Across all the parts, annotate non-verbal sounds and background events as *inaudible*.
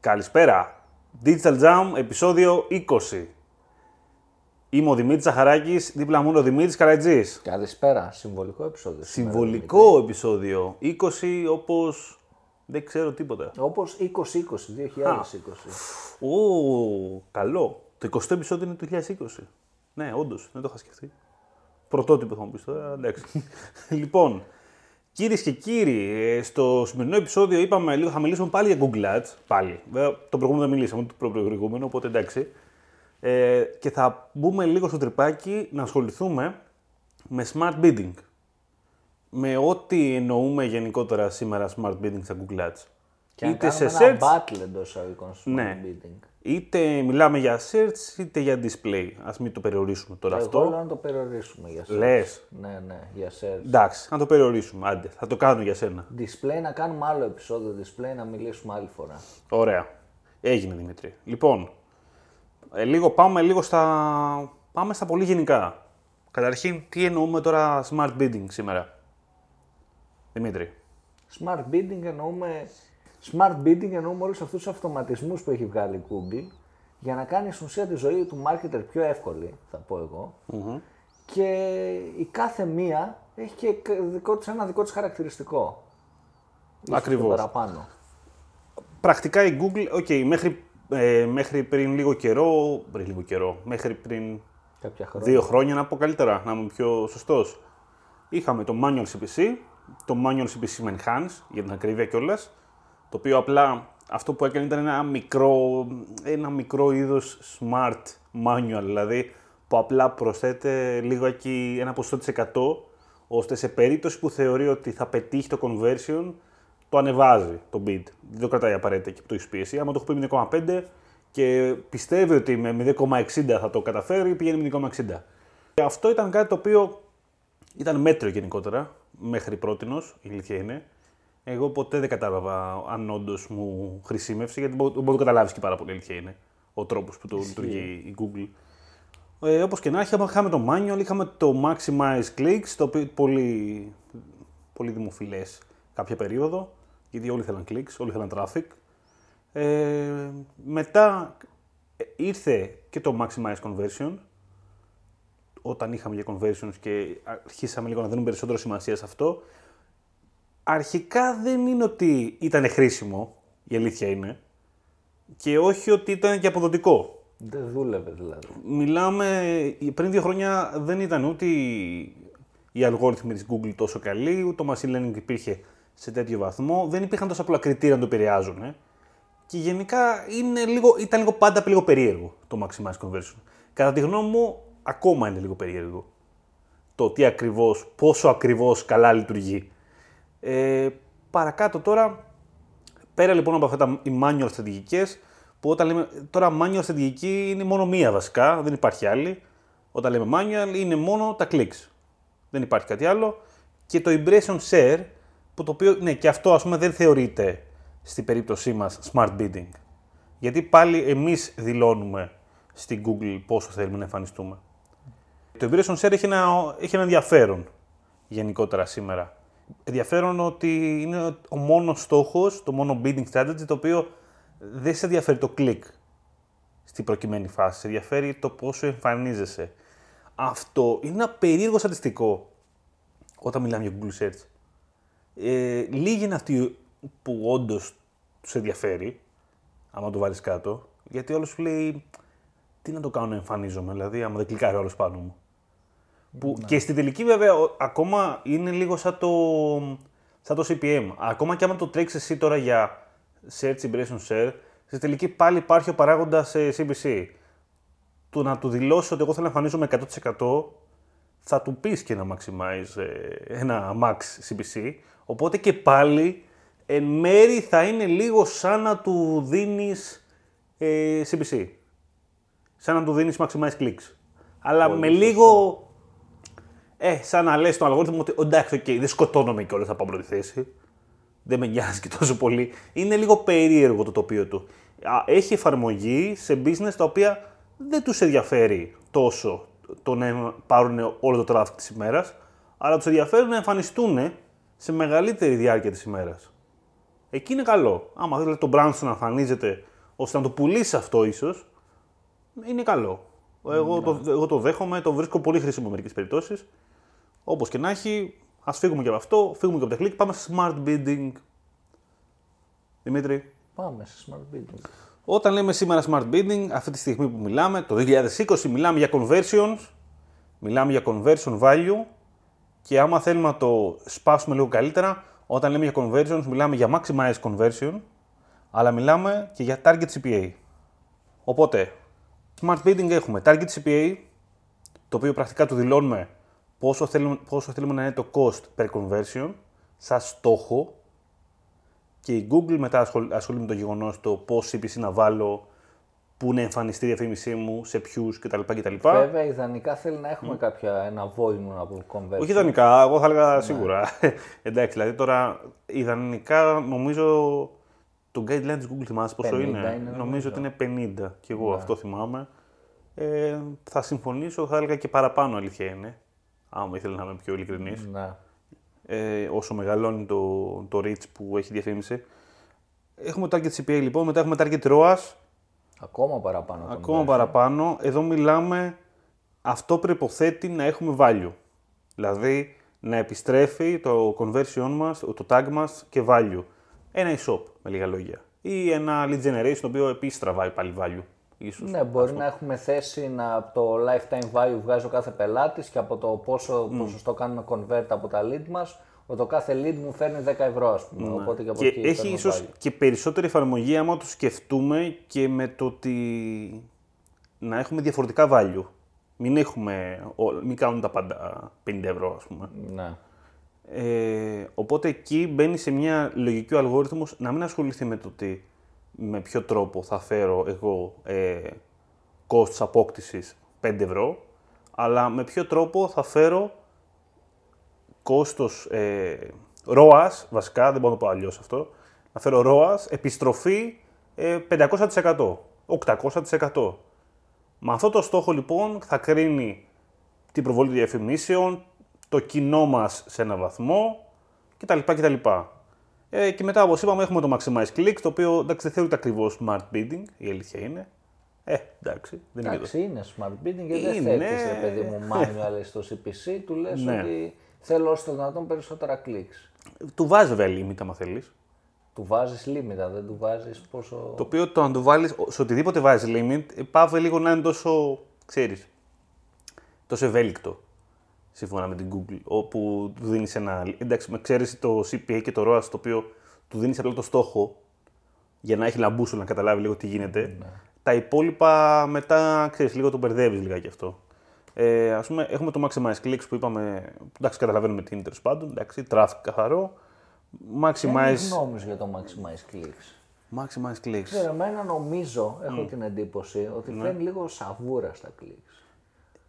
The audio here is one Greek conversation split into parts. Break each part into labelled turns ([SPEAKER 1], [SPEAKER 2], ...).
[SPEAKER 1] Καλησπέρα. Digital Jam, επεισόδιο 20. Είμαι ο Δημήτρης Ζαχαράκης, δίπλα μου είναι ο Δημήτρης Καρατζής.
[SPEAKER 2] Καλησπέρα. Συμβολικό επεισόδιο. σήμερα,
[SPEAKER 1] Συμβολικό επεισόδιο 20, όπως δεν ξέρω τίποτα.
[SPEAKER 2] Δημήτρη. Όπως 2020, 2020.
[SPEAKER 1] Ω, καλό. Το 20ο επεισόδιο είναι του 2020. Ναι, όντως, δεν το είχα σκεφτεί. Πρωτότυπο θα μου πεις τώρα, εντάξει. *laughs* λοιπόν, κυρίες και κύριοι, ε, στο σημερινό επεισόδιο είπαμε λίγο, θα μιλήσουμε πάλι για Google Ads. Πάλι. Βέβαια, το προηγούμενο δεν μιλήσαμε, το προηγούμενο, οπότε εντάξει. Ε, και θα μπούμε λίγο στο τρυπάκι να ασχοληθούμε με smart bidding. Με ό,τι εννοούμε γενικότερα σήμερα smart bidding στα Google Ads.
[SPEAKER 2] Και να
[SPEAKER 1] είτε
[SPEAKER 2] κάνουμε
[SPEAKER 1] σε
[SPEAKER 2] ένα
[SPEAKER 1] search,
[SPEAKER 2] battle εντός εισαγωγικών στο
[SPEAKER 1] Ναι.
[SPEAKER 2] bidding.
[SPEAKER 1] είτε μιλάμε για search, είτε για display. Ας μην το περιορίσουμε τώρα
[SPEAKER 2] Εγώ
[SPEAKER 1] αυτό.
[SPEAKER 2] λέω να το περιορίσουμε για search.
[SPEAKER 1] Λες.
[SPEAKER 2] Ναι, ναι, για search.
[SPEAKER 1] Εντάξει, να το περιορίσουμε. Άντε, θα το κάνω για σένα.
[SPEAKER 2] Display να κάνουμε άλλο επεισόδιο display να μιλήσουμε άλλη φορά.
[SPEAKER 1] Ωραία. Έγινε Δημήτρη. Λοιπόν, ε, λίγο, πάμε λίγο στα, πάμε στα πολύ γενικά. Καταρχήν, τι εννοούμε τώρα smart bidding σήμερα; Δημήτρη.
[SPEAKER 2] Smart bidding εννοούμε, smart bidding εννοούμε όλους αυτούς τους αυτοματισμούς που έχει βγάλει η Google για να κάνει στην ουσία τη ζωή του marketer πιο εύκολη, θα πω εγώ. Και η κάθε μία έχει και δικό της, ένα δικό της χαρακτηριστικό. Ίσως
[SPEAKER 1] Ακριβώς.
[SPEAKER 2] και παραπάνω.
[SPEAKER 1] Πρακτικά η Google, οκ, μέχρι, ε, μέχρι πριν λίγο καιρό, πριν λίγο καιρό, μέχρι πριν
[SPEAKER 2] Κάποια χρόνια.
[SPEAKER 1] δύο χρόνια να πω καλύτερα, να είμαι πιο σωστός. Είχαμε το Manual CPC, το Manual CPC με Enhanced, για την ακρίβεια κιόλας, το οποίο απλά αυτό που έκανε ήταν ένα μικρό, ένα μικρό είδος smart manual, δηλαδή που απλά προσθέτει λίγο εκεί ένα ποσοστό της 100, ώστε σε περίπτωση που θεωρεί ότι θα πετύχει το conversion, το ανεβάζει το bid. Δεν το κρατάει απαραίτητα και που το έχεις πίεση. Άμα το έχω πει 0,5 και πιστεύει ότι με 0,60 θα το καταφέρει, πηγαίνει 0,60. Και αυτό ήταν κάτι το οποίο ήταν μέτριο γενικότερα, μέχρι πρότινος, η αλήθεια είναι. Εγώ ποτέ δεν κατάλαβα αν όντως μου χρησιμεύσε, γιατί μπορεί μπορεί να το καταλάβεις και πάρα πολύ, η αλήθεια είναι. Ο τρόπος που το λειτουργεί η Google. Ε, Όπως και να έχει, είχαμε το manual, είχαμε το maximize clicks, το οποίο πολύ, πολύ δημοφιλές κάποια περίοδο, γιατί όλοι ήθελαν clicks, όλοι ήθελαν traffic. Ε, μετά ε, ήρθε και το maximize conversion, όταν είχαμε για conversions και αρχίσαμε λίγο να δίνουμε περισσότερο σημασία σε αυτό, αρχικά δεν είναι ότι ήταν χρήσιμο, η αλήθεια είναι, και όχι ότι ήταν και αποδοτικό.
[SPEAKER 2] Δεν δούλευε δηλαδή.
[SPEAKER 1] Μιλάμε, πριν δύο χρόνια δεν ήταν ούτε οι- οι αλγόριθμοι της Google τόσο καλοί, ούτε το machine learning υπήρχε σε τέτοιο βαθμό, δεν υπήρχαν τόσα πολλά κριτήρια να το επηρεάζουν. ε. Και γενικά είναι λίγο, ήταν λίγο πάντα λίγο περίεργο το maximize conversion. Κατά τη γνώμη μου, ακόμα είναι λίγο περίεργο το τι ακριβώς, πόσο ακριβώς καλά λειτουργεί. Ε, παρακάτω τώρα, πέρα λοιπόν από αυτά τα οι manual στρατηγικές, που όταν λέμε, τώρα manual στρατηγική είναι μόνο μία βασικά, δεν υπάρχει άλλη. Όταν λέμε manual είναι μόνο τα clicks. Δεν υπάρχει κάτι άλλο. Και το impression share, που το οποίο, ναι, και αυτό ας πούμε δεν θεωρείται στην περίπτωσή μας smart bidding. Γιατί πάλι εμείς δηλώνουμε στην Google πόσο θέλουμε να εμφανιστούμε. Το impression share έχει ένα, έχει ένα ενδιαφέρον γενικότερα σήμερα. Ενδιαφέρον ότι είναι ο μόνος στόχος, το μόνο bidding strategy, το οποίο δεν σε ενδιαφέρει το κλικ στην προκειμένη φάση. Σε ενδιαφέρει το πόσο εμφανίζεσαι. Αυτό είναι ένα περίεργο στατιστικό όταν μιλάμε για Google Search. Ε, λίγοι είναι αυτοί που όντως τους ενδιαφέρει, άμα το βάλεις κάτω, γιατί όλο σου λέει τι να το κάνω να εμφανίζομαι, δηλαδή άμα δεν κλικάρει όλο πάνω μου. Που, Και στην τελική βέβαια ο- ακόμα είναι λίγο σαν το, σαν το CPM. Ακόμα και άμα το τρέξεις εσύ τώρα για search impression share, στη τελική πάλι υπάρχει ο παράγοντας CPC. Το να του δηλώσει ότι εγώ θέλω να εμφανίζομαι 100% θα του πεις και ένα maximize, ε, ένα max CPC, οπότε και πάλι εν μέρει θα είναι λίγο σαν να του δίνεις ε, CPC. Σαν να του δίνεις maximize clicks. Αλλά με λίγο, ε, σαν να λες στον αλγόριθμο ότι εντάξει, οκ, δεν σκοτώνομαι κιόλας θα πάω πρώτη θέση. Δεν με νοιάζει και τόσο πολύ. Είναι λίγο περίεργο το τοπίο του. Α, Έχει εφαρμογή σε business τα οποία δεν τους ενδιαφέρει τόσο το να πάρουν όλο το traffic της ημέρας, αλλά τους ενδιαφέρει να εμφανιστούν σε μεγαλύτερη διάρκεια της ημέρας. Εκεί είναι καλό. Άμα θέλετε το brand σου να εμφανίζεται ώστε να το πουλήσεις αυτό ίσως, είναι καλό. Εγώ, το, εγώ το δέχομαι, το βρίσκω πολύ χρήσιμο σε μερικές περιπτώσεις. Όπως και να έχει, ας φύγουμε και από αυτό, φύγουμε και από τα click, πάμε σε smart bidding. Δημήτρη.
[SPEAKER 2] Πάμε σε smart bidding.
[SPEAKER 1] Όταν λέμε σήμερα smart bidding, αυτή τη στιγμή που μιλάμε, το 2020, μιλάμε για conversions, μιλάμε για conversion value και άμα θέλουμε να το σπάσουμε λίγο καλύτερα, όταν λέμε για conversions, μιλάμε για maximize conversion, αλλά μιλάμε και για target CPA. Οπότε, smart bidding έχουμε target CPA, το οποίο πρακτικά του δηλώνουμε πόσο θέλουμε, πόσο θέλουμε να είναι το cost per conversion, σαν στόχο, και η Google μετά ασχολείται με το γεγονός το πώς CPC να βάλω, πού να εμφανιστεί η διαφήμιση μου, σε ποιους κτλ. κτλ.
[SPEAKER 2] Βέβαια, ιδανικά θέλει να έχουμε κάποια, ένα volume από conversion.
[SPEAKER 1] Όχι ιδανικά, εγώ θα έλεγα ναι. σίγουρα. *laughs* Εντάξει, δηλαδή τώρα ιδανικά νομίζω το guideline τη Google θυμάσαι πόσο είναι;
[SPEAKER 2] είναι.
[SPEAKER 1] Νομίζω ότι είναι 50 και εγώ ναι. αυτό θυμάμαι. Ε, θα συμφωνήσω, θα έλεγα και παραπάνω αλήθεια είναι. Άμα ήθελα να είμαι πιο ειλικρινής.
[SPEAKER 2] Ναι
[SPEAKER 1] ε, όσο μεγαλώνει το, το reach που έχει διαφήμιση. Έχουμε το target CPA λοιπόν, μετά έχουμε target ROAS.
[SPEAKER 2] Ακόμα παραπάνω.
[SPEAKER 1] Ακόμα παραπάνω. Εδώ μιλάμε, αυτό προποθέτει να έχουμε value. Δηλαδή να επιστρέφει το conversion μας, το tag μας και value. Ένα e-shop με λίγα λόγια. Ή ένα lead generation το οποίο επίσης τραβάει πάλι value. Ίσως,
[SPEAKER 2] ναι, μπορεί να έχουμε θέσει να από το lifetime value βγάζει ο κάθε πελάτης και από το πόσο mm. ποσοστό κάνουμε convert από τα lead μας, ότι το κάθε lead μου φέρνει 10 ευρώ, ας πούμε. Ναι. Οπότε και, από
[SPEAKER 1] και εκεί έχει ίσως και περισσότερη εφαρμογή άμα το σκεφτούμε και με το ότι να έχουμε διαφορετικά value. Μην, έχουμε, μην κάνουν τα πάντα 50 ευρώ, ας πούμε.
[SPEAKER 2] Ναι.
[SPEAKER 1] Ε, οπότε εκεί μπαίνει σε μια λογική ο αλγόριθμος να μην ασχοληθεί με το ότι με ποιο τρόπο θα φέρω εγώ ε, κόστος απόκτησης 5 ευρώ, αλλά με ποιο τρόπο θα φέρω κόστος ε, ROAS, βασικά, δεν μπορώ να το πω αλλιώς αυτό, να φέρω ROAS, επιστροφή ε, 500%, 800%. Με αυτό το στόχο λοιπόν θα κρίνει την προβολή διαφημίσεων, το κοινό μας σε ένα βαθμό κτλ. κτλ. Ε, και μετά, όπως είπαμε, έχουμε το Maximize Clicks, το οποίο εντάξει, δεν θεωρείται ακριβώς smart bidding, η αλήθεια είναι. Ε, εντάξει, δεν
[SPEAKER 2] είναι. Εντάξει, είναι smart bidding γιατί δεν θέτεις, ρε παιδί μου, manual *laughs* στο CPC, του λες ναι. ότι θέλω όσο το δυνατόν περισσότερα clicks.
[SPEAKER 1] Του βάζεις βέβαια limit, άμα θέλεις.
[SPEAKER 2] Του βάζεις limit, δεν του βάζεις πόσο.
[SPEAKER 1] Το οποίο το αν του βάλεις, σε οτιδήποτε βάζεις limit, πάβει λίγο να είναι τόσο, ξέρεις, τόσο ευέλικτο σύμφωνα με την Google, όπου του δίνεις ένα. Εντάξει, με ξέρεις το CPA και το ROAS, το οποίο του δίνεις απλά το στόχο για να έχει λαμπούσου να καταλάβει λίγο τι γίνεται. Ναι. Τα υπόλοιπα μετά ξέρεις, λίγο το μπερδεύεις λιγάκι αυτό. Ε, ας πούμε, έχουμε το Maximize Clicks που είπαμε. Εντάξει, καταλαβαίνουμε τι είναι τέλος πάντων. Εντάξει, traffic καθαρό.
[SPEAKER 2] Maximize. Τι γνώμη για το Maximize Clicks;
[SPEAKER 1] Maximize Clicks.
[SPEAKER 2] Ξέρω, εμένα νομίζω, έχω mm. την εντύπωση, ότι ναι. φέρνει λίγο σαβούρα στα clicks.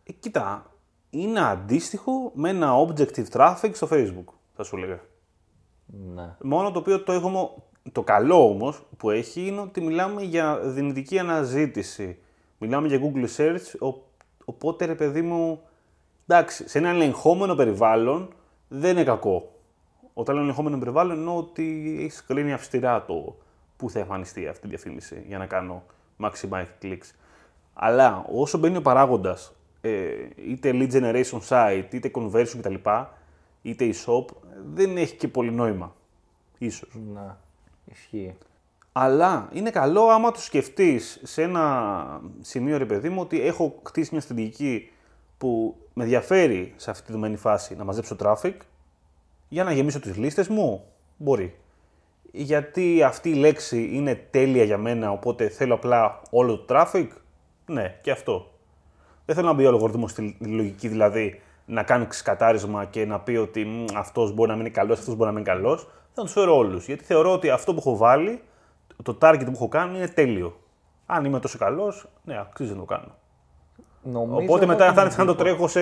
[SPEAKER 1] Ε, κοίτα, είναι αντίστοιχο με ένα objective traffic στο Facebook, θα σου λέγα.
[SPEAKER 2] Ναι.
[SPEAKER 1] Μόνο το οποίο το έχουμε, το καλό όμως που έχει είναι ότι μιλάμε για δυνητική αναζήτηση. Μιλάμε για Google Search, οπότε ρε παιδί μου, εντάξει, σε ένα ελεγχόμενο περιβάλλον δεν είναι κακό. Όταν λέω ελεγχόμενο περιβάλλον εννοώ ότι έχεις κρίνει αυστηρά το που θα εμφανιστεί αυτή η διαφήμιση για να κάνω maximize clicks. Αλλά όσο μπαίνει ο παράγοντας ε, είτε lead generation site, είτε conversion κτλ, είτε e-shop, δεν έχει και πολύ νόημα. Ίσως.
[SPEAKER 2] Να, ισχύει.
[SPEAKER 1] Αλλά είναι καλό άμα το σκεφτείς σε ένα σημείο, ρε παιδί μου, ότι έχω χτίσει μια στρατηγική που με ενδιαφέρει σε αυτή τη δεδομένη φάση να μαζέψω traffic για να γεμίσω τις λίστες μου. Μπορεί. Γιατί αυτή η λέξη είναι τέλεια για μένα, οπότε θέλω απλά όλο το traffic. Ναι, και αυτό. Δεν θέλω να μπει ο αλγοριθμό στη λογική δηλαδή να κάνει ξεκατάρισμα και να πει ότι αυτός μπορεί να μην είναι καλός, αυτός μπορεί να μην είναι καλός. Θα τους φέρω όλους. Γιατί θεωρώ ότι αυτό που έχω βάλει, το target που έχω κάνει είναι τέλειο. Αν είμαι τόσο καλός, ναι, αξίζει να το κάνω. Νομίζω Οπότε μετά θα να το τρέχω σε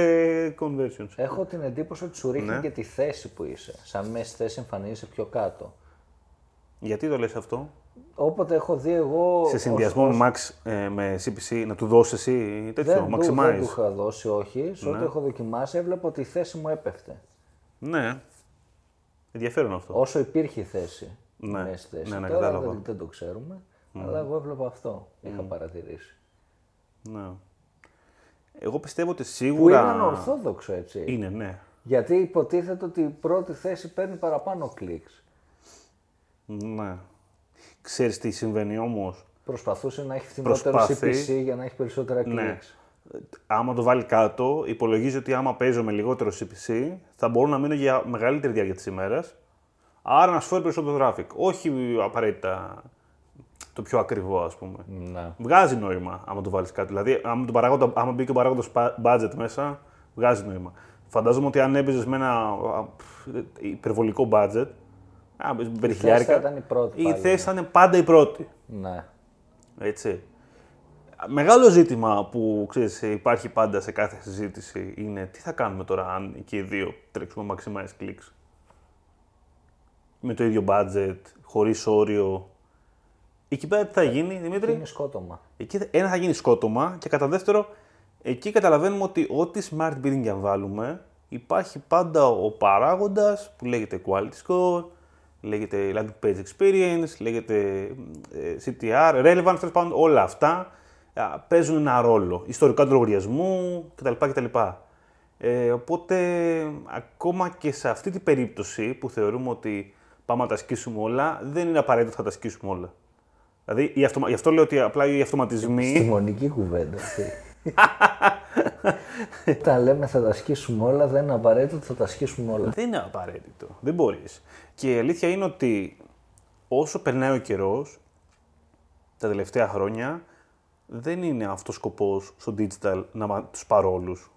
[SPEAKER 1] conversions.
[SPEAKER 2] Έχω την εντύπωση ότι σου ρίχνει ναι. και τη θέση που είσαι. Σαν μέση θέση εμφανίζεσαι πιο κάτω.
[SPEAKER 1] Γιατί το λες αυτό;
[SPEAKER 2] Όποτε έχω δει εγώ.
[SPEAKER 1] Σε συνδυασμό με Max ε, με CPC, να του δώσει εσύ τέτοιο,
[SPEAKER 2] δεν,
[SPEAKER 1] Maximize.
[SPEAKER 2] Δεν του είχα δώσει, όχι. Σε ό,τι ναι. έχω δοκιμάσει, έβλεπα ότι η θέση μου έπεφτε.
[SPEAKER 1] Ναι. Ενδιαφέρον αυτό.
[SPEAKER 2] Όσο υπήρχε η θέση.
[SPEAKER 1] Ναι,
[SPEAKER 2] θέση.
[SPEAKER 1] ναι, ναι
[SPEAKER 2] Τώρα δεν, δεν, το ξέρουμε. Mm. Αλλά εγώ έβλεπα αυτό, είχα παρατηρήσει.
[SPEAKER 1] Ναι. Εγώ πιστεύω ότι
[SPEAKER 2] Που
[SPEAKER 1] σίγουρα.
[SPEAKER 2] είναι ανορθόδοξο έτσι.
[SPEAKER 1] Είναι, ναι.
[SPEAKER 2] Γιατί υποτίθεται ότι η πρώτη θέση παίρνει παραπάνω κλικς.
[SPEAKER 1] Ναι. Ξέρεις τι συμβαίνει όμως.
[SPEAKER 2] Προσπαθούσε να έχει φθηνότερο
[SPEAKER 1] Προσπαθεί.
[SPEAKER 2] CPC για να έχει περισσότερα κλικς.
[SPEAKER 1] Ναι. Άμα το βάλει κάτω, υπολογίζει ότι άμα παίζω με λιγότερο CPC, θα μπορώ να μείνω για μεγαλύτερη διάρκεια της ημέρας. Άρα να σου φέρει περισσότερο traffic. Όχι απαραίτητα το πιο ακριβό, ας πούμε.
[SPEAKER 2] Ναι.
[SPEAKER 1] Βγάζει νόημα άμα το βάλεις κάτω. Δηλαδή, άμα, το παράγοντα, άμα μπει και ο παράγοντας budget μέσα, βγάζει νόημα. Φαντάζομαι ότι αν έπαιζες με ένα α, πφ, υπερβολικό budget, α, με
[SPEAKER 2] θέση
[SPEAKER 1] πενιχιλιάρικα,
[SPEAKER 2] θα ήταν η πρώτη
[SPEAKER 1] η
[SPEAKER 2] πάλι,
[SPEAKER 1] θέση θα είναι πάντα η πρώτη.
[SPEAKER 2] ναι.
[SPEAKER 1] Έτσι. Μεγάλο ζήτημα που ξέρεις, υπάρχει πάντα σε κάθε συζήτηση είναι τι θα κάνουμε τώρα αν και οι δύο τρέξουμε maximize clicks. Με το ίδιο budget, χωρίς όριο. Εκεί πέρα τι θα γίνει, Δημήτρη;
[SPEAKER 2] Είναι σκότωμα.
[SPEAKER 1] Εκεί θα- ένα θα γίνει σκότωμα και κατά δεύτερο, εκεί καταλαβαίνουμε ότι ό,τι smart bidding και αν βάλουμε, υπάρχει πάντα ο παράγοντας που λέγεται quality score, λέγεται landing page experience, λέγεται ε, CTR, relevance, τέλος πάντων, όλα αυτά α, παίζουν ένα ρόλο. Ιστορικά του λογαριασμού κτλ. κτλ. Ε, οπότε, ακόμα και σε αυτή την περίπτωση που θεωρούμε ότι πάμε να τα ασκήσουμε όλα, δεν είναι απαραίτητο ότι θα τα ασκήσουμε όλα. Δηλαδή, οι αυτομα... γι' αυτό λέω ότι απλά οι αυτοματισμοί.
[SPEAKER 2] Τιμονική κουβέντα *laughs* *laughs* αυτή. Όταν λέμε θα τα ασκήσουμε όλα, δεν είναι απαραίτητο ότι θα τα ασκήσουμε όλα.
[SPEAKER 1] Δεν είναι απαραίτητο. Δεν μπορείς. Και η αλήθεια είναι ότι όσο περνάει ο καιρός, τα τελευταία χρόνια, δεν είναι αυτός ο σκοπός στο digital να τους πάρω όλους.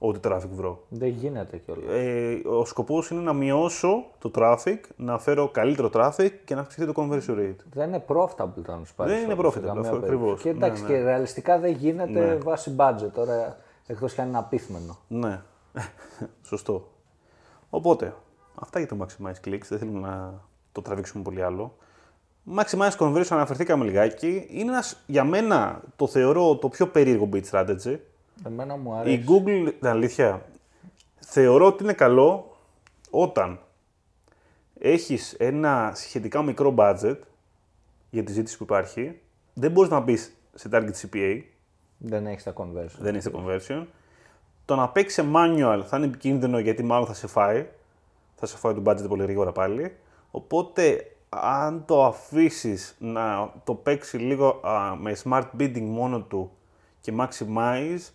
[SPEAKER 1] Ό,τι traffic βρω.
[SPEAKER 2] Δεν γίνεται κιόλας.
[SPEAKER 1] Ε, ο σκοπός είναι να μειώσω το traffic, να φέρω καλύτερο traffic και να αυξηθεί το conversion rate.
[SPEAKER 2] Δεν είναι profitable το να σου πάρεις.
[SPEAKER 1] Δεν είναι profitable, αυτό ακριβώς.
[SPEAKER 2] Και εντάξει,
[SPEAKER 1] Ναι,
[SPEAKER 2] και ρεαλιστικά δεν γίνεται βάσει budget τώρα, εκτός κι αν είναι απίθμενο.
[SPEAKER 1] Ναι, *laughs* σωστό. Οπότε, αυτά για το Maximize Clicks, δεν θέλουμε να το τραβήξουμε πολύ άλλο. Maximize Conversion αναφερθήκαμε λιγάκι. Είναι ένας, για μένα, το θεωρώ το πιο περίεργο bit strategy.
[SPEAKER 2] Εμένα μου
[SPEAKER 1] Η
[SPEAKER 2] αρέσει.
[SPEAKER 1] Google, την αλήθεια, θεωρώ ότι είναι καλό όταν έχεις ένα σχετικά μικρό budget για τη ζήτηση που υπάρχει, δεν μπορείς να μπεις σε target CPA,
[SPEAKER 2] Δεν έχεις τα conversion.
[SPEAKER 1] δεν είσαι conversion. Το να παίξεις σε manual θα είναι επικίνδυνο γιατί μάλλον θα σε φάει. Θα σε φάει το budget πολύ γρήγορα πάλι. Οπότε αν το αφήσεις να το παίξει λίγο α, με smart bidding μόνο του και maximize,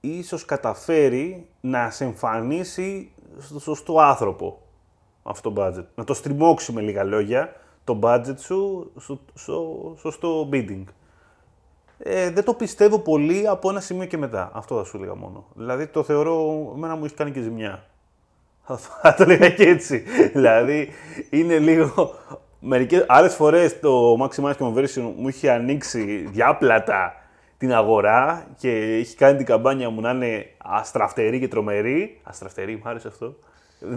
[SPEAKER 1] ίσως καταφέρει να σε εμφανίσει στο σωστό άνθρωπο αυτό το budget. Να το στριμώξει με λίγα λόγια το budget σου στο, στο σωστό bidding. Ε, δεν το πιστεύω πολύ από ένα σημείο και μετά. Αυτό θα σου έλεγα μόνο. Δηλαδή το θεωρώ, εμένα μου έχει κάνει και ζημιά. Θα- Θα το έλεγα και έτσι. δηλαδή είναι λίγο. Μερικές, άλλες φορές το Maximize Conversion μου είχε ανοίξει διάπλατα την αγορά και έχει κάνει την καμπάνια μου να είναι αστραφτερή και τρομερή. Αστραφτερή, μου άρεσε αυτό.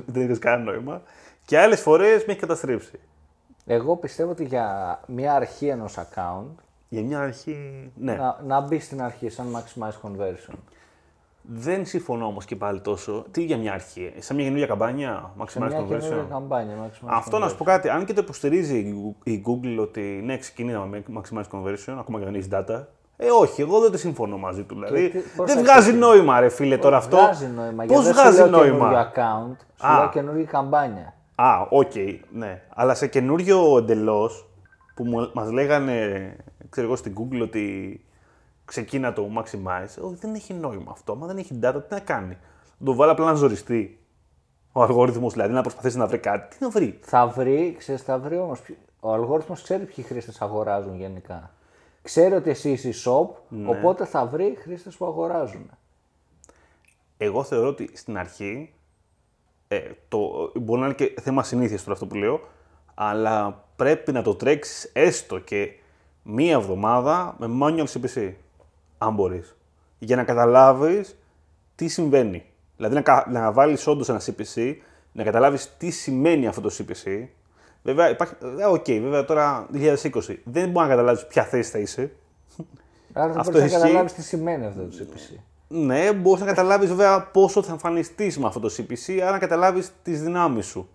[SPEAKER 1] Δεν έχει κανένα νόημα. Και άλλες φορές με έχει καταστρέψει.
[SPEAKER 2] Εγώ πιστεύω ότι για μια αρχή ενός account
[SPEAKER 1] Για μια αρχή, ναι.
[SPEAKER 2] να, να μπει στην αρχή σαν maximize conversion.
[SPEAKER 1] Δεν συμφωνώ όμως και πάλι τόσο. Τι για μια αρχή, σαν μια καινούργια καμπάνια,
[SPEAKER 2] Σε
[SPEAKER 1] Maximize
[SPEAKER 2] μια καινούργια
[SPEAKER 1] Conversion.
[SPEAKER 2] καμπάνια maximize
[SPEAKER 1] Αυτό να
[SPEAKER 2] conversion.
[SPEAKER 1] σου πω κάτι, αν και το υποστηρίζει η Goo- η Google ότι ναι, ξεκινήσαμε με Maximize Conversion, ακόμα και αν έχει data. Ε, όχι, εγώ δεν το συμφωνώ μαζί του. Δηλαδή,
[SPEAKER 2] τι- πώς
[SPEAKER 1] δεν
[SPEAKER 2] θα
[SPEAKER 1] βγάζει
[SPEAKER 2] ξεκινήσει;
[SPEAKER 1] νόημα, ρε φίλε, τώρα αυτό.
[SPEAKER 2] Βγάζει νόημα.
[SPEAKER 1] Πώς
[SPEAKER 2] γιατί
[SPEAKER 1] βγάζει
[SPEAKER 2] δεν σου λέω
[SPEAKER 1] νόημα;
[SPEAKER 2] καινούργιο account, σου
[SPEAKER 1] Α.
[SPEAKER 2] λέω καινούργια καμπάνια.
[SPEAKER 1] Α, οκ, ναι. Αλλά σε καινούριο εντελώς που μας λέγανε, ξέρω εγώ, στην Google ότι ξεκίνα το Maximize, όχι, δεν έχει νόημα αυτό. Μα δεν έχει data, τι να κάνει; Το βάζει απλά να ζοριστεί. Ο αλγόριθμος δηλαδή να προσπαθήσει να βρει κάτι. Τι να βρει;
[SPEAKER 2] Θα βρει, ξέρεις, θα βρει όμως, ποιο- ο αλγόριθμος ξέρει ποιοι χρήστες αγοράζουν γενικά. Ξέρει ότι εσύ είσαι shop,
[SPEAKER 1] Ναι.
[SPEAKER 2] οπότε θα βρει χρήστες που αγοράζουν.
[SPEAKER 1] Εγώ θεωρώ ότι στην αρχή, ε, το, μπορεί να είναι και θέμα συνήθειας τώρα αυτό που λέω, αλλά πρέπει να το τρέξεις έστω και μία εβδομάδα με manual CPC, αν μπορείς, για να καταλάβεις τι συμβαίνει. Δηλαδή να, κα- να βάλεις όντως ένα CPC, να καταλάβεις τι σημαίνει αυτό το CPC. Βέβαια, υπάρχει, ε, οκ, βέβαια τώρα 2020 δεν μπορείς να καταλάβεις ποια θέση θα είσαι.
[SPEAKER 2] Άρα θα
[SPEAKER 1] Αυτό
[SPEAKER 2] μπορείς να
[SPEAKER 1] ισχύει.
[SPEAKER 2] καταλάβεις τι σημαίνει αυτό το CPC.
[SPEAKER 1] Ναι, μπορείς να καταλάβεις βέβαια πόσο θα εμφανιστείς με αυτό το CPC, άρα να καταλάβεις τις δυνάμεις σου.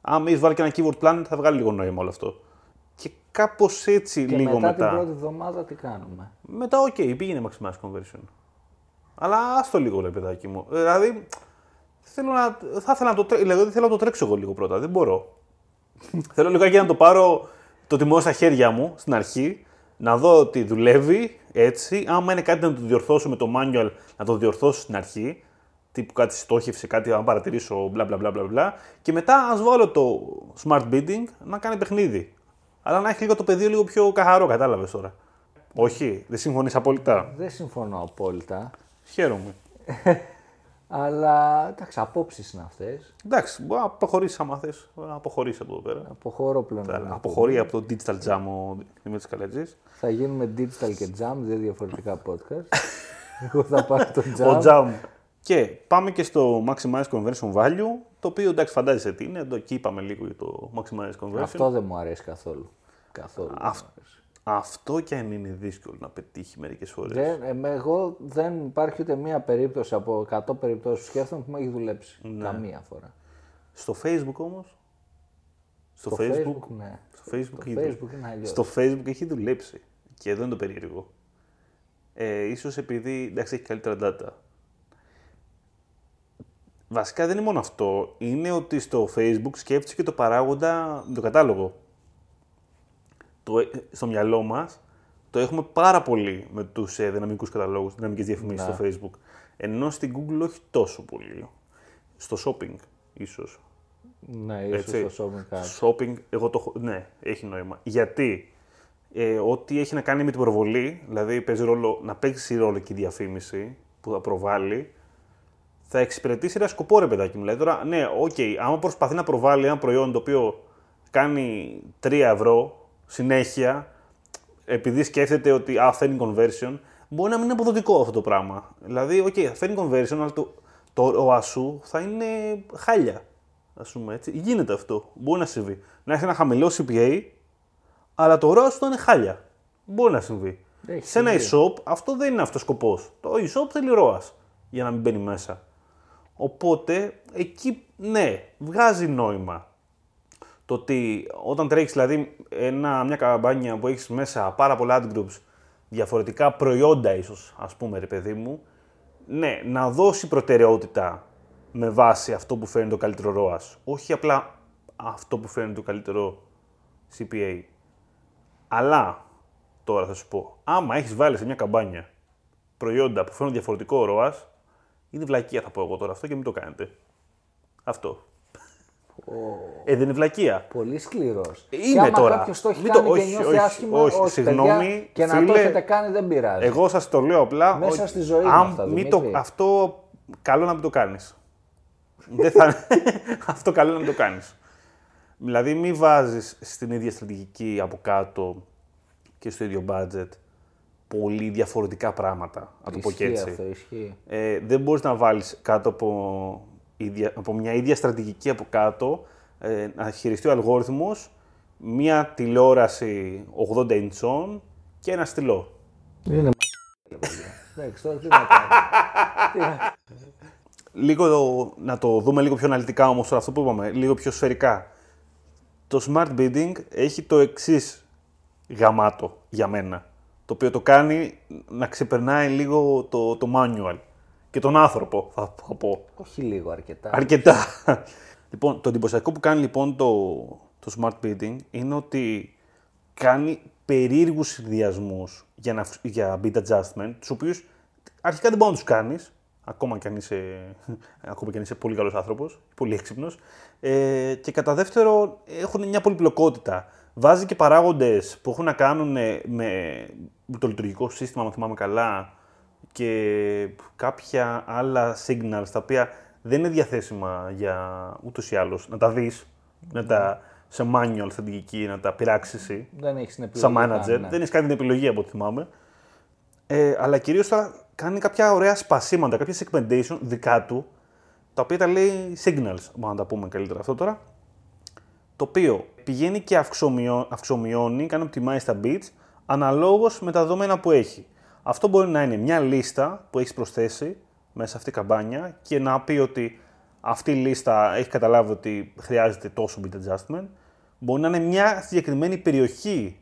[SPEAKER 1] Αν έχεις βάλει και ένα keyword plan, θα βγάλει λίγο νόημα όλο αυτό. Και κάπως έτσι
[SPEAKER 2] Και
[SPEAKER 1] λίγο
[SPEAKER 2] μετά,
[SPEAKER 1] μετά.
[SPEAKER 2] την πρώτη εβδομάδα τι κάνουμε;
[SPEAKER 1] Μετά, οκ, πήγαινε maximize conversion. Αλλά άστο λίγο, ρε παιδάκι μου. Δηλαδή, θέλω να, θα ήθελα να το, τρέ- δηλαδή, θέλω να το τρέξω εγώ λίγο πρώτα. Δεν μπορώ. *laughs* θέλω λιγάκι να το πάρω το τιμό στα χέρια μου στην αρχή, να δω ότι δουλεύει έτσι. Άμα είναι κάτι να το διορθώσω με το manual, να το διορθώσω στην αρχή. Τύπου κάτι στόχευσε, κάτι να παρατηρήσω, μπλα μπλα μπλα μπλα. μπλα. Και μετά ας βάλω το smart bidding να κάνει παιχνίδι. Αλλά να έχει λίγο το πεδίο λίγο πιο καθαρό, κατάλαβες τώρα. Όχι, δεν συμφωνείς απόλυτα;
[SPEAKER 2] Δεν συμφωνώ απόλυτα.
[SPEAKER 1] Χαίρομαι. *laughs*
[SPEAKER 2] Αλλά εντάξει, απόψεις είναι αυτές.
[SPEAKER 1] Εντάξει, μπορεί να προχωρήσει άμα θες. Να αποχωρήσει από εδώ πέρα.
[SPEAKER 2] Αποχωρώ πλέον. από την
[SPEAKER 1] Αποχωρεί από το digital jam ο Δημήτρης Καλέτζη.
[SPEAKER 2] Θα γίνουμε digital και jam, δύο διαφορετικά podcast. *laughs* Εγώ θα πάρω το
[SPEAKER 1] Ο
[SPEAKER 2] jam.
[SPEAKER 1] Jam. Και πάμε και στο maximize conversion value, το οποίο εντάξει φαντάζεσαι τι είναι, εδώ και είπαμε λίγο για το maximize conversion.
[SPEAKER 2] Αυτό δεν μου αρέσει καθόλου. Καθόλου. δεν μου
[SPEAKER 1] Αυτό.
[SPEAKER 2] αρέσει.
[SPEAKER 1] Αυτό και αν είναι δύσκολο να πετύχει μερικές φορές.
[SPEAKER 2] Δεν, εμέ- εγώ δεν υπάρχει ούτε μία περίπτωση από 100 περιπτώσεις που σκέφτομαι που μου έχει δουλέψει.
[SPEAKER 1] Ναι.
[SPEAKER 2] Καμία φορά.
[SPEAKER 1] Στο facebook όμως. Στο
[SPEAKER 2] Το
[SPEAKER 1] facebook,
[SPEAKER 2] ναι.
[SPEAKER 1] στο facebook,
[SPEAKER 2] Το
[SPEAKER 1] έχει
[SPEAKER 2] Facebook είναι αλλιώς.
[SPEAKER 1] Στο Facebook έχει δουλέψει. Και εδώ είναι το περίεργο. Ε, ίσως επειδή εντάξει, έχει καλύτερα data. Βασικά δεν είναι μόνο αυτό. Είναι ότι στο Facebook σκέφτεσαι και το παράγοντα, το κατάλογο. Το, ε, στο μυαλό μας το έχουμε πάρα πολύ με τους ε, δυναμικούς καταλόγους, δυναμικές διαφημίσεις στο Facebook. Ενώ στην Google όχι τόσο πολύ. Στο shopping ίσως.
[SPEAKER 2] Ναι, ίσως
[SPEAKER 1] Έτσι.
[SPEAKER 2] το shopping cart.
[SPEAKER 1] Shopping, εγώ το έχω. Ναι, έχει νόημα. Γιατί ε, ό,τι έχει να κάνει με την προβολή, δηλαδή παίζει ρόλο, να παίξει ρόλο και η διαφήμιση που θα προβάλλει, θα εξυπηρετήσει ένα σκοπό, ρε παιδάκι μου. Δηλαδή τώρα, ναι, οκ, άμα προσπαθεί να προβάλλει ένα προϊόν το οποίο κάνει 3 ευρώ συνέχεια, επειδή σκέφτεται ότι α, φέρνει conversion, μπορεί να μην είναι αποδοτικό αυτό το πράγμα. Δηλαδή, οκ, θα φέρνει conversion, αλλά το, το ROAS σου θα είναι χάλια. Ας πούμε έτσι. Γίνεται αυτό. Μπορεί να συμβεί. Να έχει ένα χαμηλό CPA, αλλά το ROAS του είναι χάλια. Μπορεί να συμβεί.
[SPEAKER 2] Έχει
[SPEAKER 1] Σε ένα e-shop αυτό δεν είναι αυτός σκοπός. Το e-shop θέλει ROAS για να μην μπαίνει μέσα. Οπότε εκεί ναι, βγάζει νόημα. Το ότι όταν τρέχεις δηλαδή ένα, μια καμπάνια που έχεις μέσα πάρα πολλά ad groups, διαφορετικά προϊόντα ίσως, ας πούμε, ρε παιδί μου, ναι, να δώσει προτεραιότητα με βάση αυτό που φέρνει το καλύτερο ROAS. Όχι απλά αυτό που φέρνει το καλύτερο CPA. Αλλά, τώρα θα σου πω, άμα έχεις βάλει σε μια καμπάνια προϊόντα που φέρνουν διαφορετικό ROAS, είναι βλακεία θα πω εγώ τώρα αυτό και μην το κάνετε. Αυτό. Ε, δεν είναι βλακεία.
[SPEAKER 2] Πολύ σκληρός.
[SPEAKER 1] Είμαι
[SPEAKER 2] και άμα
[SPEAKER 1] τώρα.
[SPEAKER 2] κάποιος το έχει
[SPEAKER 1] Μην το-
[SPEAKER 2] κάνει και
[SPEAKER 1] όχι,
[SPEAKER 2] νιώθει
[SPEAKER 1] όχι,
[SPEAKER 2] άσχημα,
[SPEAKER 1] όχι,
[SPEAKER 2] παιδιά,
[SPEAKER 1] συγγνώμη,
[SPEAKER 2] και να το
[SPEAKER 1] φίλε,
[SPEAKER 2] έχετε κάνει δεν πειράζει.
[SPEAKER 1] Εγώ σας το λέω απλά.
[SPEAKER 2] Μέσα
[SPEAKER 1] ότι
[SPEAKER 2] στη ζωή είναι
[SPEAKER 1] αν
[SPEAKER 2] αυτά,
[SPEAKER 1] μην το,
[SPEAKER 2] Δημήτρη.
[SPEAKER 1] αυτό καλό να μην το κάνεις. Δεν θα... *laughs* αυτό καλό να μην το κάνεις. Δηλαδή μην βάζεις στην ίδια στρατηγική από κάτω και στο ίδιο budget πολύ διαφορετικά πράγματα. Να το πω και
[SPEAKER 2] Ισχύει
[SPEAKER 1] έτσι.
[SPEAKER 2] αυτό, ισχύει.
[SPEAKER 1] Ε, δεν μπορείς να βάλεις κάτω από, ίδια, από μια ίδια στρατηγική από κάτω ε, να χειριστεί ο αλγόριθμος μια τηλεόραση 80 inch και ένα στυλό.
[SPEAKER 2] Είναι Εντάξει, τώρα τι να κάνω. *laughs* Τι να-
[SPEAKER 1] Λίγο το- να το δούμε λίγο πιο αναλυτικά όμως αυτό που είπαμε, λίγο πιο σφαιρικά. Το smart bidding έχει το εξής γαμάτο για μένα. Το οποίο το κάνει να ξεπερνάει λίγο το, το manual και τον άνθρωπο, θα, θα πω.
[SPEAKER 2] Όχι λίγο, αρκετά.
[SPEAKER 1] Αρκετά. *laughs* λοιπόν, το εντυπωσιακό που κάνει λοιπόν το, το smart bidding είναι ότι κάνει περίεργους συνδυασμούς για, να, για bid adjustment, τους οποίους αρχικά δεν μπορεί να τους κάνεις, ακόμα και αν είσαι, *laughs* ακόμα και αν είσαι πολύ καλός άνθρωπος, πολύ έξυπνος, ε, και κατά δεύτερο έχουν μια πολυπλοκότητα. Βάζει και παράγοντες που έχουν να κάνουν ε, με το λειτουργικό σύστημα, αν θυμάμαι καλά, και κάποια άλλα signals τα οποία δεν είναι διαθέσιμα για ούτως ή άλλως να τα δεις, να τα σε manual στρατηγική, να τα πειράξεις εσύ,
[SPEAKER 2] Δεν έχεις την επιλογή.
[SPEAKER 1] σαν
[SPEAKER 2] καν,
[SPEAKER 1] manager.
[SPEAKER 2] ναι.
[SPEAKER 1] Δεν έχεις κάνει την επιλογή από ό,τι θυμάμαι. Ε, αλλά κυρίως θα κάνει κάποια ωραία σπασίματα, κάποια segmentation δικά του, τα οποία τα λέει signals, μπορούμε να τα πούμε καλύτερα αυτό τώρα. Το οποίο πηγαίνει και αυξομειώ- αυξομειώνει, κάνει optimize τα bits, αναλόγως με τα δεδομένα που έχει. Αυτό μπορεί να είναι μια λίστα που έχεις προσθέσει μέσα σε αυτή την καμπάνια και να πει ότι αυτή η λίστα έχει καταλάβει ότι χρειάζεται τόσο bit adjustment. Μπορεί να είναι μια συγκεκριμένη περιοχή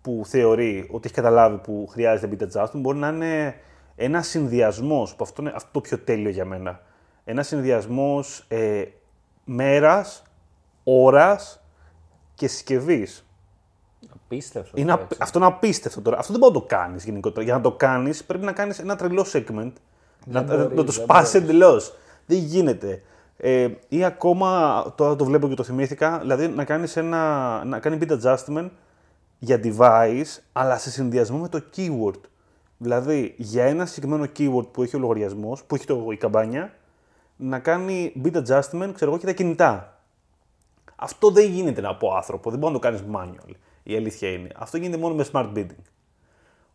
[SPEAKER 1] που θεωρεί ότι έχει καταλάβει που χρειάζεται bit adjustment. Μπορεί να είναι ένας συνδυασμός, που αυτό είναι αυτό το πιο τέλειο για μένα. Ένας συνδυασμός ε, μέρας, ώρας και συσκευής.
[SPEAKER 2] Απίστευτο.
[SPEAKER 1] Είναι, απ- αυτό είναι απίστευτο τώρα. Αυτό δεν μπορεί να το κάνεις γενικότερα. Για να το κάνεις, πρέπει να κάνεις ένα τρελό segment. Να, να-
[SPEAKER 2] μπορείς,
[SPEAKER 1] να το
[SPEAKER 2] δεν
[SPEAKER 1] σπάσεις εντελώς. Δεν γίνεται. Ε, ή ακόμα, τώρα το βλέπω και το θυμήθηκα, δηλαδή να, κάνεις ένα, να κάνεις bit adjustment για device, αλλά σε συνδυασμό με το keyword. Δηλαδή, για ένα συγκεκριμένο keyword που έχει ο λογαριασμός, που έχει το, η καμπάνια, να κάνει bit adjustment, ξέρω εγώ, και τα κινητά. Αυτό δεν γίνεται από άνθρωπο, δεν μπορεί να το κάνεις manual. Η αλήθεια είναι. Αυτό γίνεται μόνο με smart bidding.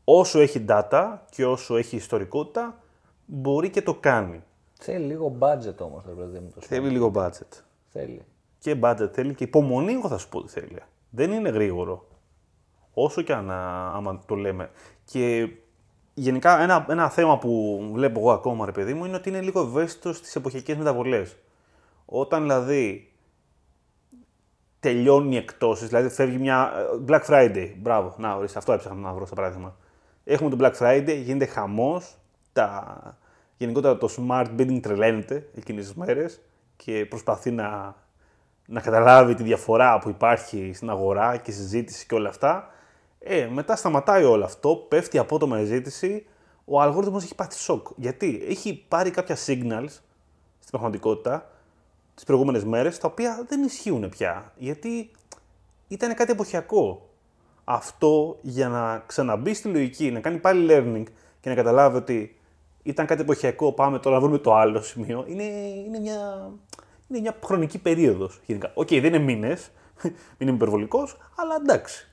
[SPEAKER 1] Όσο έχει data και όσο έχει ιστορικότητα, μπορεί και το κάνει.
[SPEAKER 2] Θέλει λίγο budget όμως το παιδί μου. Το σπίτι.
[SPEAKER 1] Θέλει λίγο budget.
[SPEAKER 2] Θέλει.
[SPEAKER 1] Και budget θέλει και υπομονή, εγώ θα σου πω ότι θέλει. Δεν είναι γρήγορο. Όσο και αν α, άμα το λέμε. Και γενικά ένα, ένα θέμα που βλέπω εγώ ακόμα, ρε παιδί μου, είναι ότι είναι λίγο ευαίσθητος στις εποχικέ μεταβολές. Όταν δηλαδή τελειώνει η εκτόσεις, δηλαδή φεύγει μια ε, Black Friday. Μπράβο, να ορίστε, αυτό έψαχνα να βρω στα παράδειγμα. Έχουμε το Black Friday, γίνεται χαμός, τα... γενικότερα το smart bidding τρελαίνεται εκείνες τις μέρες και προσπαθεί να, να καταλάβει τη διαφορά που υπάρχει στην αγορά και συζήτηση και όλα αυτά. Ε, μετά σταματάει όλο αυτό, πέφτει απότομα η ζήτηση, ο αλγόριθμος έχει πάθει σοκ. Γιατί; Έχει πάρει κάποια signals στην πραγματικότητα τις προηγούμενες μέρες, τα οποία δεν ισχύουν πια. Γιατί ήταν κάτι εποχιακό. Αυτό για να ξαναμπεί στη λογική, να κάνει πάλι learning και να καταλάβει ότι ήταν κάτι εποχιακό, πάμε τώρα να βρούμε το άλλο σημείο, είναι, είναι, μια, είναι μια χρονική περίοδος γενικά. Οκ, δεν είναι μήνες, *laughs* μην είμαι υπερβολικός, αλλά εντάξει.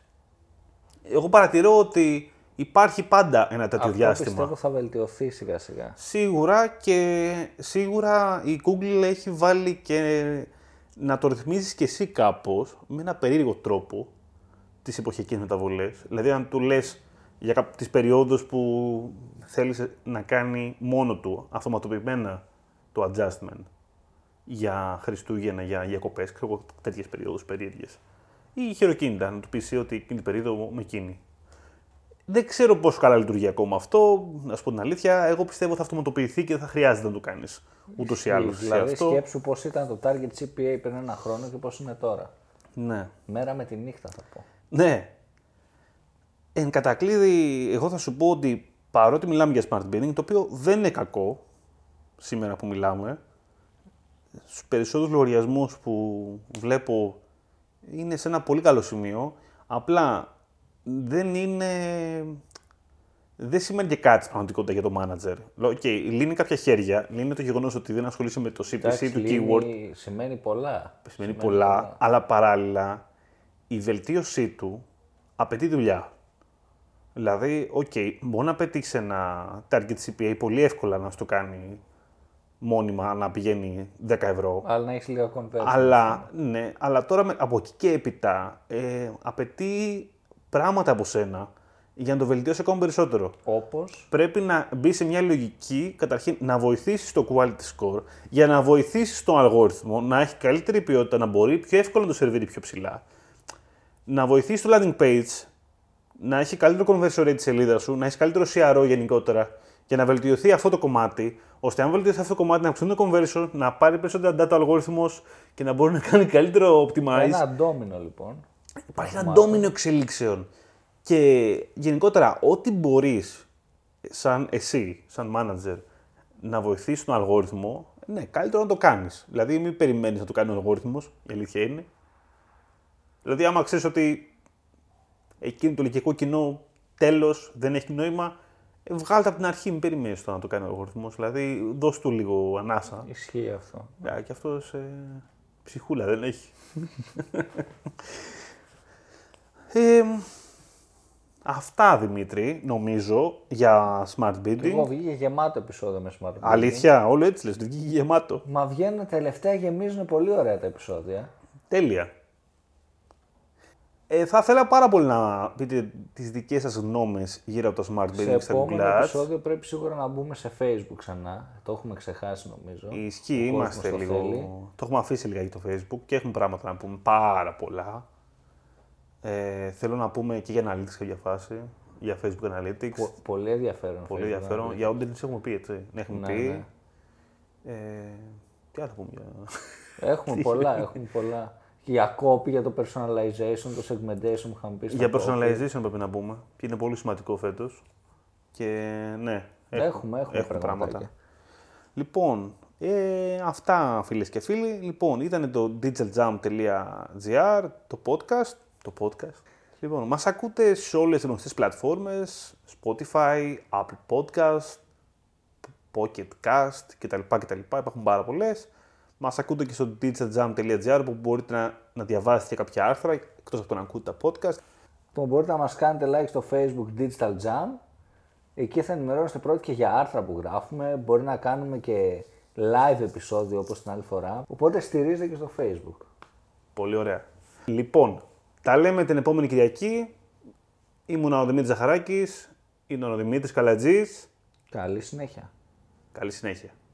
[SPEAKER 1] Εγώ παρατηρώ ότι υπάρχει πάντα ένα τέτοιο
[SPEAKER 2] Αυτό
[SPEAKER 1] διάστημα.
[SPEAKER 2] πιστεύω θα βελτιωθεί σιγά σιγά.
[SPEAKER 1] Σίγουρα και σίγουρα η Google έχει βάλει και να το ρυθμίζεις και εσύ κάπως με ένα περίεργο τρόπο τις εποχικές μεταβολές. Δηλαδή αν του λες για κά- τις περιόδους που θέλεις να κάνει μόνο του αυτοματοποιημένα το adjustment για Χριστούγεννα, για διακοπές, ξέρω εγώ τέτοιες περιόδους περίεργες. Ή χειροκίνητα, να του πεις εσύ ότι εκείνη την περίοδο με εκείνη. Δεν ξέρω πόσο καλά λειτουργεί ακόμα αυτό. Να σου πω την αλήθεια, εγώ πιστεύω θα αυτοματοποιηθεί και δεν θα χρειάζεται να το κάνεις ούτως ή άλλως.
[SPEAKER 2] Δηλαδή σκέψου πώς ήταν το target CPA πριν ένα χρόνο και πώς είναι τώρα.
[SPEAKER 1] Ναι.
[SPEAKER 2] Μέρα με τη νύχτα θα πω.
[SPEAKER 1] ναι. Εν κατακλείδη, εγώ θα σου πω ότι παρότι μιλάμε για smart bidding, το οποίο δεν είναι κακό σήμερα που μιλάμε, στους περισσότερους λογαριασμούς που βλέπω είναι σε ένα πολύ καλό σημείο, απλά δεν είναι... Δεν σημαίνει και κάτι στην πραγματικότητα για το manager. Λέω, οκ, λύνει κάποια χέρια, λύνει το γεγονός ότι δεν ασχολείσαι με το CPC
[SPEAKER 2] Εντάξει,
[SPEAKER 1] του
[SPEAKER 2] λύνει-
[SPEAKER 1] keyword,
[SPEAKER 2] Σημαίνει πολλά.
[SPEAKER 1] σημαίνει πολλά, αλλά παράλληλα η βελτίωσή του απαιτεί δουλειά. Δηλαδή, οκ, μπορεί να πετύχει ένα target CPA πολύ εύκολα να σου το κάνει μόνιμα, να πηγαίνει 10 ευρώ.
[SPEAKER 2] Αλλά να έχεις λίγα conversion.
[SPEAKER 1] Αλλά, ναι, αλλά τώρα με- από εκεί και έπειτα ε, απαιτεί πράγματα από σένα για να το βελτιώσει ακόμα περισσότερο.
[SPEAKER 2] Όπως;
[SPEAKER 1] Πρέπει να μπει σε μια λογική, καταρχήν να βοηθήσεις το quality score, για να βοηθήσεις τον αλγόριθμο να έχει καλύτερη ποιότητα, να μπορεί πιο εύκολα να το σερβίρει πιο ψηλά. Να βοηθήσεις το landing page να έχει καλύτερο conversion rate τη σελίδα σου, να έχει καλύτερο CRO γενικότερα για να βελτιωθεί αυτό το κομμάτι, ώστε αν βελτιωθεί αυτό το κομμάτι να αυξηθεί το conversion, να πάρει περισσότερα data ο αλγόριθμος και να μπορεί να κάνει καλύτερο optimize.
[SPEAKER 2] Ένα ντόμινο λοιπόν.
[SPEAKER 1] Υπάρχει ένα ντόμινο εξελίξεων. Και γενικότερα, ό,τι μπορείς σαν εσύ, σαν manager, να βοηθήσεις τον αλγόριθμο, ναι, καλύτερο να το κάνεις. Δηλαδή, μην περιμένεις να το κάνει ο αλγόριθμος, η αλήθεια είναι. Δηλαδή, άμα ξέρεις ότι εκείνο το ηλικιακό κοινό τέλος δεν έχει νόημα, ε, βγάλτε από την αρχή, μην περιμένεις το να το κάνει ο αλγόριθμος. Δηλαδή, δώσ' του λίγο ανάσα.
[SPEAKER 2] Ισχύει αυτό.
[SPEAKER 1] Α, και αυτό ε, ψυχούλα δεν έχει. *laughs* Ε, αυτά Δημήτρη, νομίζω, για smart bidding.
[SPEAKER 2] Εγώ βγήκε γεμάτο επεισόδιο με smart bidding.
[SPEAKER 1] Αλήθεια, όλο έτσι λες, βγήκε γεμάτο.
[SPEAKER 2] Μα βγαίνουν τελευταία, γεμίζουν πολύ ωραία τα επεισόδια.
[SPEAKER 1] Τέλεια. Ε, θα ήθελα πάρα πολύ να πείτε τις δικές σας γνώμες γύρω από το Smart
[SPEAKER 2] Σε
[SPEAKER 1] Building στα
[SPEAKER 2] επόμενο
[SPEAKER 1] Google Ads.
[SPEAKER 2] επεισόδιο πρέπει σίγουρα να μπούμε σε Facebook ξανά. Το έχουμε ξεχάσει νομίζω.
[SPEAKER 1] Ισχύει,
[SPEAKER 2] Ο κόσμος
[SPEAKER 1] είμαστε
[SPEAKER 2] το
[SPEAKER 1] λίγο.
[SPEAKER 2] θέλει.
[SPEAKER 1] Το έχουμε αφήσει λίγα για το Facebook και έχουμε πράγματα να πούμε πάρα πολλά. Ε, θέλω να πούμε και για Analytics κάποια φάση. Για Facebook Analytics.
[SPEAKER 2] Πο- πολύ ενδιαφέρον.
[SPEAKER 1] Πολύ
[SPEAKER 2] Facebook,
[SPEAKER 1] ενδιαφέρον.
[SPEAKER 2] δηλαδή.
[SPEAKER 1] Για audience έχουμε πει, έτσι. Ναι, έχουμε
[SPEAKER 2] Ναι,
[SPEAKER 1] πει.
[SPEAKER 2] ναι.
[SPEAKER 1] Ε, τι άλλο θα πούμε για...
[SPEAKER 2] Έχουμε *laughs* πολλά, έχουμε πολλά. Και για copy, για το personalization, το segmentation που είχαμε πει. στα
[SPEAKER 1] για
[SPEAKER 2] copy.
[SPEAKER 1] personalization πρέπει να πούμε. Και είναι πολύ σημαντικό φέτος. Και ναι,
[SPEAKER 2] Έχουμε, έχουμε, πραγματάκια.
[SPEAKER 1] Λοιπόν, ε, αυτά φίλες και φίλοι. Λοιπόν, ήταν το digitaljump.gr, το podcast. Το podcast. Λοιπόν, μας ακούτε σε όλες τις γνωστές πλατφόρμες, Spotify, Apple Podcast, Pocket Cast κτλ. κτλ. Υπάρχουν πάρα πολλές. Μας ακούτε και στο digitaljump.gr που μπορείτε να, να διαβάσετε και κάποια άρθρα, εκτός από το να ακούτε τα podcast.
[SPEAKER 2] Λοιπόν, μπορείτε να μας κάνετε like στο facebook Digital Jam. Εκεί θα ενημερώνεστε πρώτοι και για άρθρα που γράφουμε. Μπορεί να κάνουμε και live επεισόδιο όπως την άλλη φορά. Οπότε στηρίζετε και στο facebook.
[SPEAKER 1] Πολύ ωραία. Λοιπόν, τα λέμε την επόμενη Κυριακή. Ήμουν ο Δημήτρης Ζαχαράκης, είναι ο Δημήτρης Καλατζής.
[SPEAKER 2] Καλή συνέχεια.
[SPEAKER 1] Καλή συνέχεια.